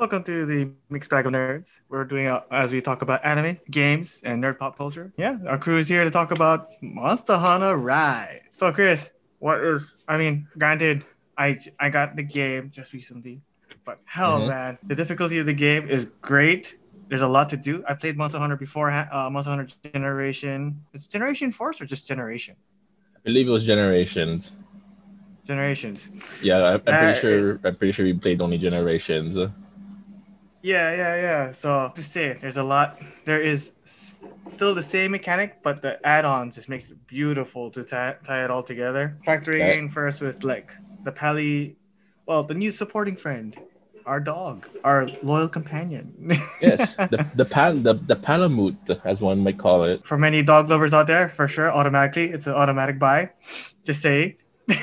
Welcome to the Mixed Bag of Nerds. We're doing uh, as we talk about anime, games, and nerd pop culture. Yeah, our crew is here to talk about Monster Hunter Rise. So, Chris, what is? I mean, granted, I I got the game just recently, but hell, Mhm. man, the difficulty of the game is great. There's a lot to do. I played Monster Hunter before, uh, Monster Hunter Generation. It's Generation Force or just Generation? I believe it was Generations. Generations. Yeah, I, I'm pretty Uh, sure. I'm pretty sure we played only Generations. Yeah, yeah, yeah. So to say, there's a lot. There is s- still the same mechanic, but the add-ons just makes it beautiful to tie, tie it all together. Factoring Yeah. in first with like the Pally, well, the new supporting friend, our dog, our loyal companion. Yes, the the pal the the palamute, as one might call it. For many dog lovers out there, for sure, automatically, it's an automatic buy. Just say.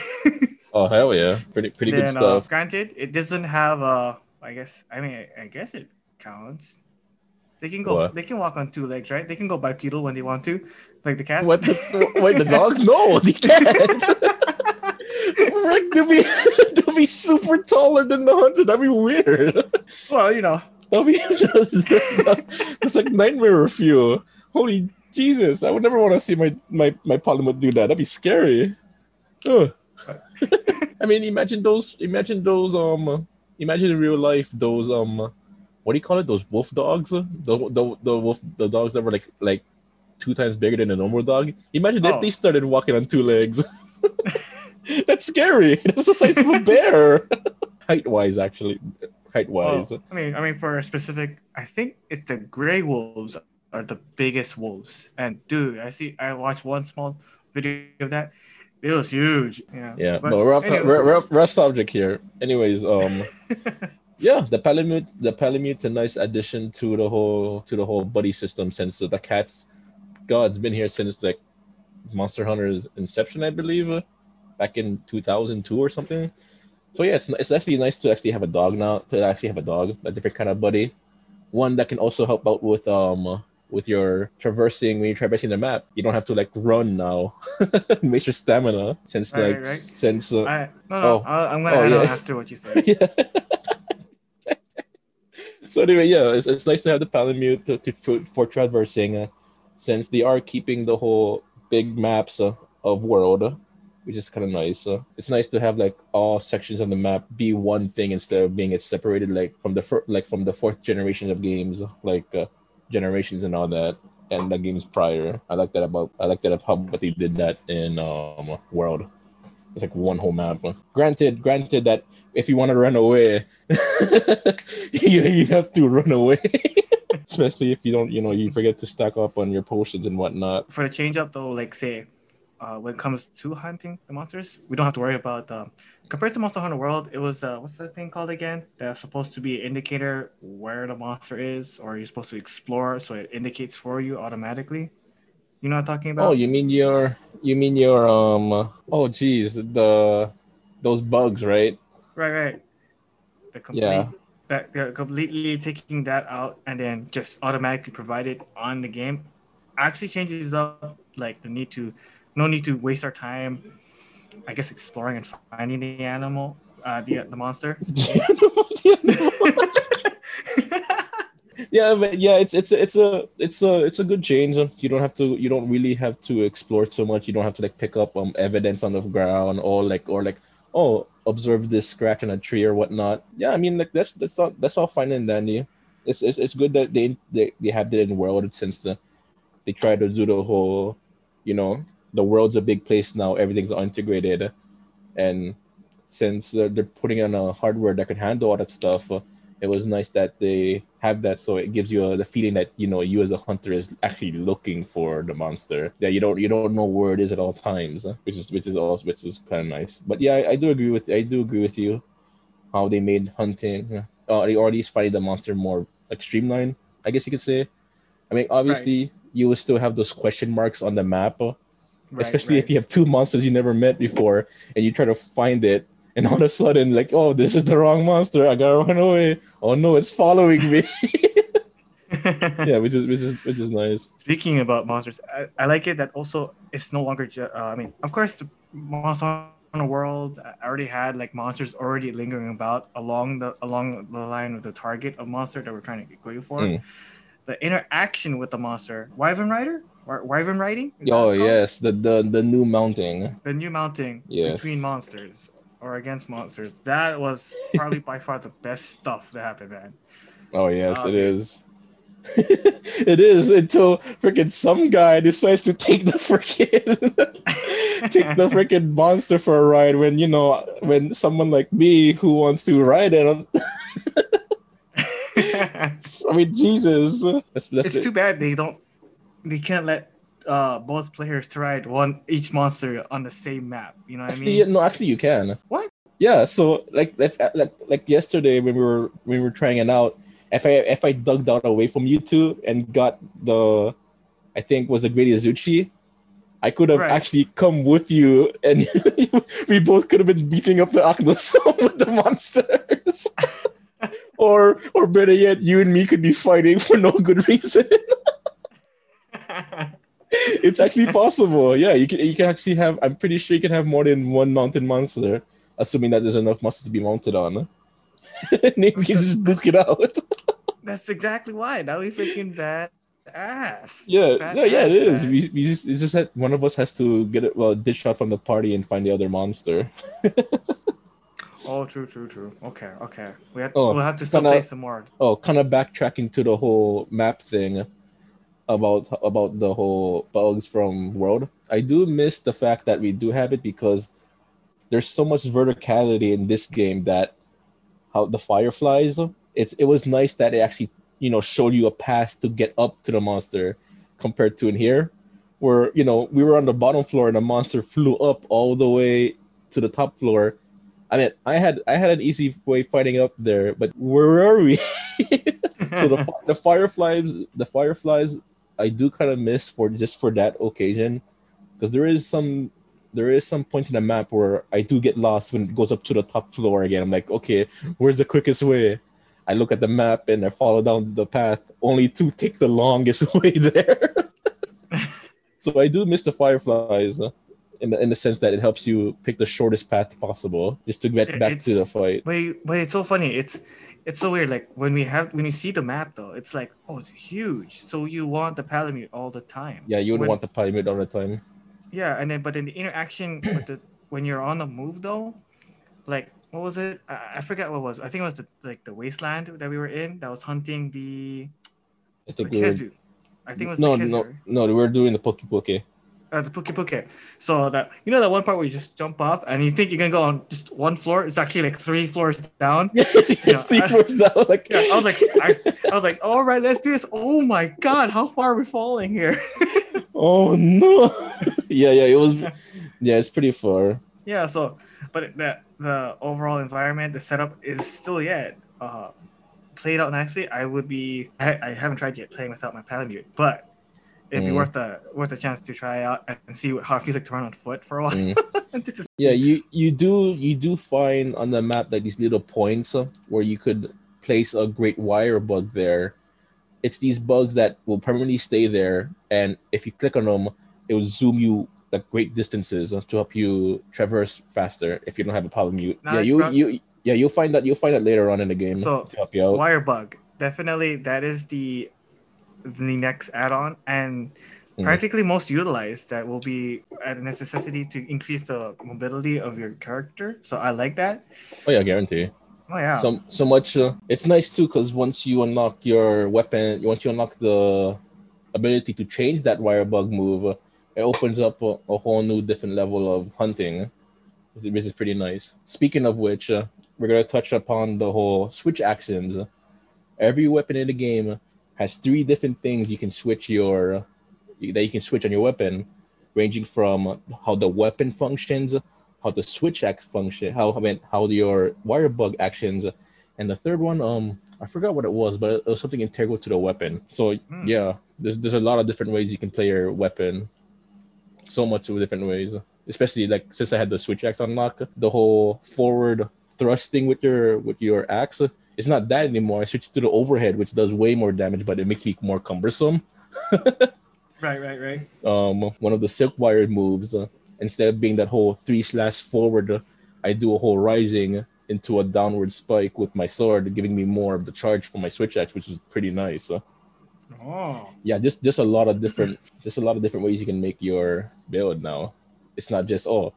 Oh hell yeah, pretty pretty good Then, uh, stuff. granted, it doesn't have a. I guess. I mean, I, I guess it counts. They can go. What? They can walk on two legs, right? They can go bipedal when they want to, like the cats. What? The, wait, the dogs? No, they can't. Rick, to be to be super taller than the hunter, that'd be weird. well, you know. That'd be just, that's like nightmare fuel. Holy Jesus! I would never want to see my my my palamute do that. That'd be scary. Ugh. I mean, imagine those. Imagine those. Um. Imagine in real life those. Um. What do you call it? Those wolf dogs. The the the wolf the dogs that were like like two times bigger than a normal dog. Imagine Oh. if they started walking on two legs. That's scary. That's the size of a bear. height wise, actually. Height wise. Oh, I mean, I mean, for a specific, I think it's the gray wolves are the biggest wolves. And dude, I see. I watched one small video of that. It was huge. Yeah. Yeah, But no, we're off, anyway- off subject here. Anyways, um, yeah, the Palamute, the Palamute's a nice addition to the whole to the whole buddy system since the cats, God, it's been here since like Monster Hunter's inception, I believe, back in 2002 or something. So yeah, it's it's actually nice to actually have a dog now, to actually have a dog, a different kind of buddy, one that can also help out with um with your traversing when you're traversing the map. You don't have to like run now, waste your stamina since like right, right. since uh, I, no, no. Oh. I, I'm gonna Oh, add on after what you said. yeah. so anyway, yeah, it's, it's nice to have the Palamute to, to, for, for traversing, uh, since they are keeping the whole big maps uh, of world, uh, which is kind of nice. Uh, it's nice to have like all sections on the map be one thing instead of being it separated like from the fir- like from the fourth generation of games, like uh, generations and all that, and the games prior. I like that about I like that about but they did that in um World. It's like one whole map. Granted, granted that if you want to run away, you, you have to run away. Especially if you don't, you know, you forget to stack up on your potions and whatnot. For the change up though, like say, uh, when it comes to hunting the monsters, we don't have to worry about um, compared to Monster Hunter World. It was uh, what's that thing called again? That's supposed to be an indicator where the monster is, or you're supposed to explore, so it indicates for you automatically. You know what I'm talking about? Oh, you mean your, you mean your, um, oh geez, the, those bugs, right? Right, right. The complete, Yeah. that they're completely taking that out and then just automatically provide it on the game actually changes up like the need to no need to waste our time I guess exploring and finding the animal uh the the monster. yeah, but yeah, it's it's it's a it's a it's a good change. You don't have to you don't really have to explore so much. You don't have to like pick up um evidence on the ground or like or like oh observe this scratch on a tree or whatnot. Yeah, I mean like that's that's all that's all fine and dandy. It's it's, it's good that they, they they have that in world since the they try to do the whole you know the world's a big place now everything's all integrated. And since they're, they're putting in a hardware that can handle all that stuff uh, it was nice that they have that so it gives you uh, the feeling that you know you as a hunter is actually looking for the monster. That you don't you don't know where it is at all times uh, which is which is also which is kind of nice. But yeah I, I do agree with i do agree with you how they made hunting uh, or at least finding the monster more like streamlined i guess you could say. I mean obviously you will still have those question marks on the map Right, especially right. if you have two monsters you never met before and you try to find it and all of a sudden like oh this is the wrong monster i gotta run away oh no it's following me yeah which is which is which is nice Speaking about monsters, I, I like it that also it's no longer. Ju- uh, I mean, of course, the Monster a world already had like monsters already lingering about along the along the line of the target of monster that we're trying to go for. Mm. The interaction with the monster, Wyvern Rider, Wyvern riding. Oh what it's called? yes, the the the new mounting. the new mounting Yes. between monsters or against monsters. That was probably by far the best stuff that happened, man. Oh yes, Oh, it is. it is until freaking some guy decides to take the freaking take the freaking monster for a ride when you know when someone like me who wants to ride it. I mean, Jesus, that's, that's it's it. too bad they don't they can't let uh both players try one each monster on the same map. You know what I Actually, yeah, mean? no, actually, you can. What? Yeah. So like, like, like, like yesterday when we were when we were trying it out, if I if I dug down away from you two and got the, I think was the Great Izuchi, I could have Right. actually come with you and we both could have been beating up the Aknosom with the monsters. or or better yet, you and me could be fighting for no good reason. it's actually possible. Yeah, you can you can actually have. I'm pretty sure you can have more than one mounted monster, assuming that there's enough monsters to be mounted on. and you can just duke it out. That's exactly why. That would be freaking bad ass. yeah, Bad yeah, yeah. It is. We, we just, it's just that one of us has to get it well ditch out from the party and find the other monster. Oh, true, true, true. Okay, okay. We have, Oh, we'll have to still kinda- play some more. Oh, kind of backtracking to the whole map thing about about the whole bugs from World. I do miss the fact that we do have it because there's so much verticality in this game that how the fireflies. It's it was nice that it actually you know showed you a path to get up to the monster compared to in here where you know we were on the bottom floor and the monster flew up all the way to the top floor. I mean, I had I had an easy way fighting up there, but where are we? so the the fireflies the fireflies I do kind of miss for just for that occasion because there is some there is some points in the map where I do get lost when it goes up to the top floor again. I'm like, okay, where's the quickest way? I look at the map and I follow down the path, only to take the longest way there. so I do miss the fireflies uh, in the in the sense that it helps you pick the shortest path possible just to get back it's- to the fight. But you- but it's so funny. It's it's so weird. Like when we have when you see the map though, it's like oh it's huge. So you want the Palamute all the time. Yeah, you would When- want the Palamute all the time. Yeah, and then but in the interaction with the when you're on the move though, like what was it? I, I forget what it was. I think it was the like the wasteland that we were in that was hunting the I the think we were I think it was no, the no, no. We were doing the Poke Poke. Uh, the Pukei-Pukei. So that you know that one part where you just jump off and you think you're gonna go on just one floor. It's actually like three floors down. it's three I- floors down. Like, Yeah, I was like, I, I was like, all right, let's do this. Oh my god, how far are we falling here? oh no. yeah, yeah. It was. Yeah, it's pretty far. yeah. So, but the the overall environment, the setup is still yet uh, played out nicely. I would be. I, I haven't tried yet playing without my Palamute, but it'd be Mm. worth a worth a chance to try out and see how it feels like to run on foot for a while. Mm. Yeah, you you do you do find on the map like these little points uh, where you could place a great wire bug there. It's these bugs that will permanently stay there, and if you click on them, it will zoom you like great distances uh, to help you traverse faster if you don't have a Palamute. yeah, you you yeah you'll find that you'll find that later on in the game So, to help you out. Wire bug, definitely that is the the next add-on and Mm. practically most utilized that will be at a necessity to increase the mobility of your character. So I like that. Oh yeah, guarantee. Oh yeah. So so much. Uh, it's nice too because once you unlock your weapon, once you unlock the ability to change that wire bug move, uh, it opens up a, a whole new different level of hunting, which is pretty nice. Speaking of which, uh, we're gonna touch upon the whole switch actions. Every weapon in the game has three different things you can switch your that you can switch on your weapon, ranging from how the weapon functions, how the switch act function, how I mean how your wire bug actions, and the third one, um, I forgot what it was, but it was something integral to the weapon. So Hmm. yeah, there's there's a lot of different ways you can play your weapon. So much of different ways, especially like since I had the switch axe unlock, the whole forward thrusting with your with your axe. It's not that anymore. I switched to the overhead, which does way more damage, but it makes me more cumbersome. right, right, right. Um, one of the Silkbind moves uh, instead of being that whole three slash forward, I do a whole rising into a downward spike with my sword, giving me more of the charge for my switch axe, which is pretty nice. Oh, yeah, just just a lot of different, just a lot of different ways you can make your build now. It's not just oh,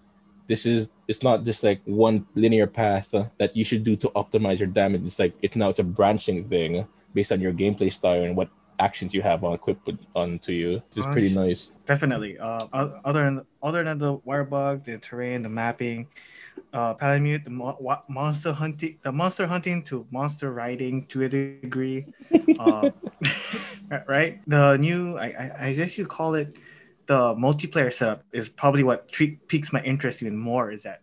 this is it's not just like one linear path that you should do to optimize your damage. It's like it's now it's a branching thing based on your gameplay style and what actions you have on equipped onto you. It's pretty nice. definitely. Uh, other than other than the wire bug, the terrain, the mapping, uh, Palamute, the mo- monster hunting, the monster hunting to monster riding to a degree. uh, right? The new, I, I, I guess you call it the multiplayer setup is probably what tre- piques my interest even more. Is that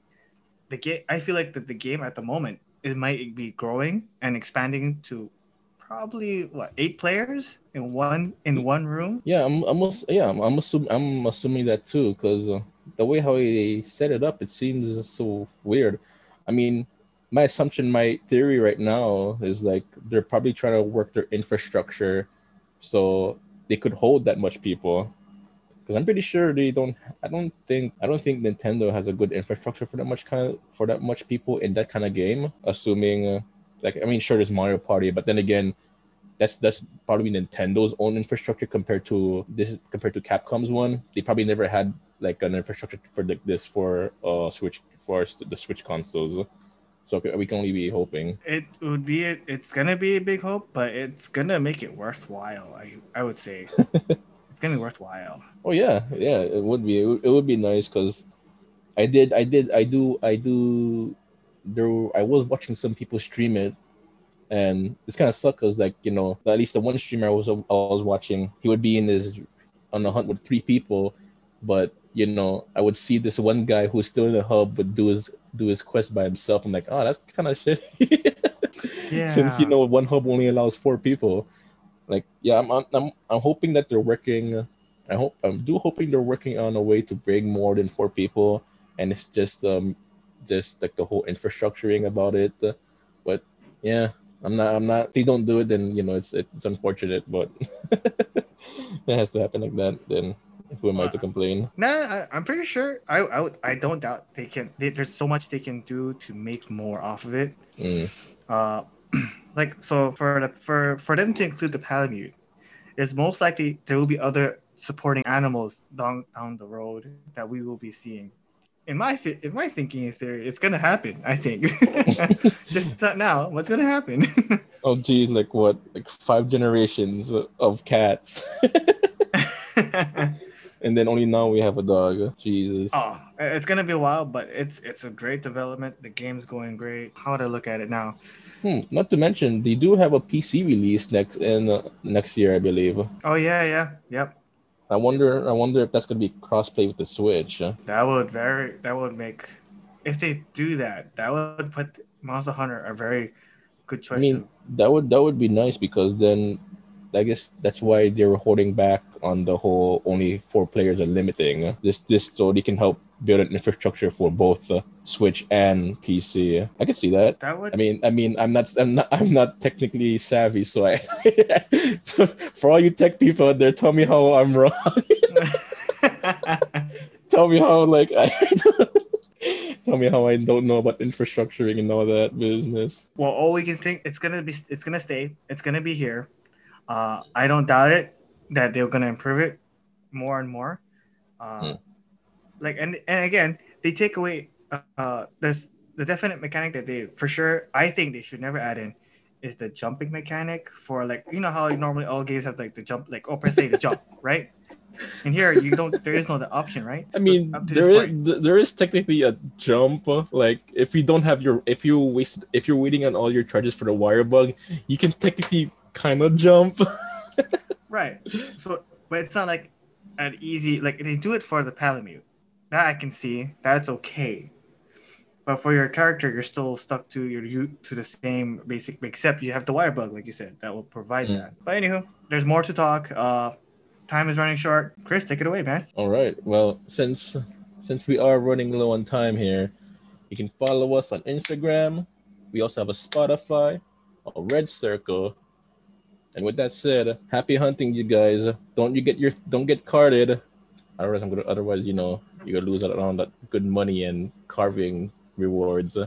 the game? I feel like that the game at the moment it might be growing and expanding to probably what eight players in one in one room. Yeah, I'm almost yeah, I'm, I'm assuming I'm assuming that too because uh, the way how they set it up, it seems so weird. I mean, my assumption, my theory right now is like they're probably trying to work their infrastructure so they could hold that much people. Because I'm pretty sure they don't. I don't think. I don't think Nintendo has a good infrastructure for that much kind of, for that much people in that kind of game. Assuming, uh, like, I mean, sure, there's Mario Party, but then again, that's that's probably Nintendo's own infrastructure compared to this compared to Capcom's one. They probably never had like an infrastructure for like this for uh Switch for the Switch consoles. So we can only be hoping. It would be it's gonna be a big hope, but it's gonna make it worthwhile. I I would say it's gonna be worthwhile. Oh yeah, yeah, it would be. It would, it would be nice because I did, I did, I do, I do. There, I was watching some people stream it, and it's kind of sucked because like you know, at least the one streamer I was I was watching, he would be in his on the hunt with three people, but you know, I would see this one guy who's still in the hub would do his do his quest by himself. I'm like, oh, that's kind of shit. Yeah. Since you know one hub only allows four people, like yeah, I'm I'm I'm hoping that they're working. I hope I'm do hoping they're working on a way to bring more than four people, and it's just um just like the whole infrastructuring about it. But yeah, I'm not I'm not. If they don't do it, then you know it's it's unfortunate, but it has to happen like that. Then who am I to complain? Nah, I, I'm pretty sure. I I, would, I don't doubt they can. They, there's so much they can do to make more off of it. Mm. Uh, like so for the, for for them to include the Palamute, it's most likely there will be other supporting animals down down the road that we will be seeing. In my in my thinking theory, it's gonna happen. I think just not now. What's gonna happen? Oh geez, like what? Like five generations of cats, and then only now we have a dog. Jesus. oh, it's gonna be a while, but it's it's a great development. The game's going great. How would I look at it now? Hmm, not to mention, they do have a PC release next in uh, next year, I believe. Oh yeah, yeah, yep. I wonder. I wonder if that's gonna be crossplay with the Switch. That would very that would make if they do that, that would put Monster Hunter a very good choice. I mean, to that would that would be nice because then, I guess that's why they were holding back on the whole only four players are limiting. This this so they can help build an infrastructure for both uh, Switch and PC. I can see that. that would I mean, I mean, I'm not, I'm not, I'm not technically savvy, so I, for all you tech people out there, tell me how I'm wrong. tell me how, like, I, tell me how I don't know about infrastructuring and all that business. well, all we can think it's gonna be it's gonna stay. It's gonna be here. Uh, I don't doubt it that they're gonna improve it more and more. Uh, Hmm. Like and and again, they take away uh, there's the definite mechanic that they for sure I think they should never add in is the jumping mechanic for like you know how normally all games have like the jump like oh press A to jump right. And here you don't. There is no the option, right? I mean, there is th- there is technically a jump. Like, if you don't have your, if you waste, if you're waiting on all your charges for the wire bug, you can technically kind of jump. Right. So, but it's not like an easy like they do it for the Palamute. That I can see. That's okay. But for your character, you're still stuck to your you to the same basic, except you have the wire bug, like you said, that will provide Mm. that. But anywho, there's more to talk. Uh, time is running short. Chris, take it away, man. All right. Well, since since we are running low on time here, you can follow us on Instagram. We also have a Spotify, a Red Circle. And with that said, happy hunting, you guys. Don't you get your don't get carded. Otherwise, I'm gonna. Otherwise, you know, you're gonna lose out on that good money and carving rewards.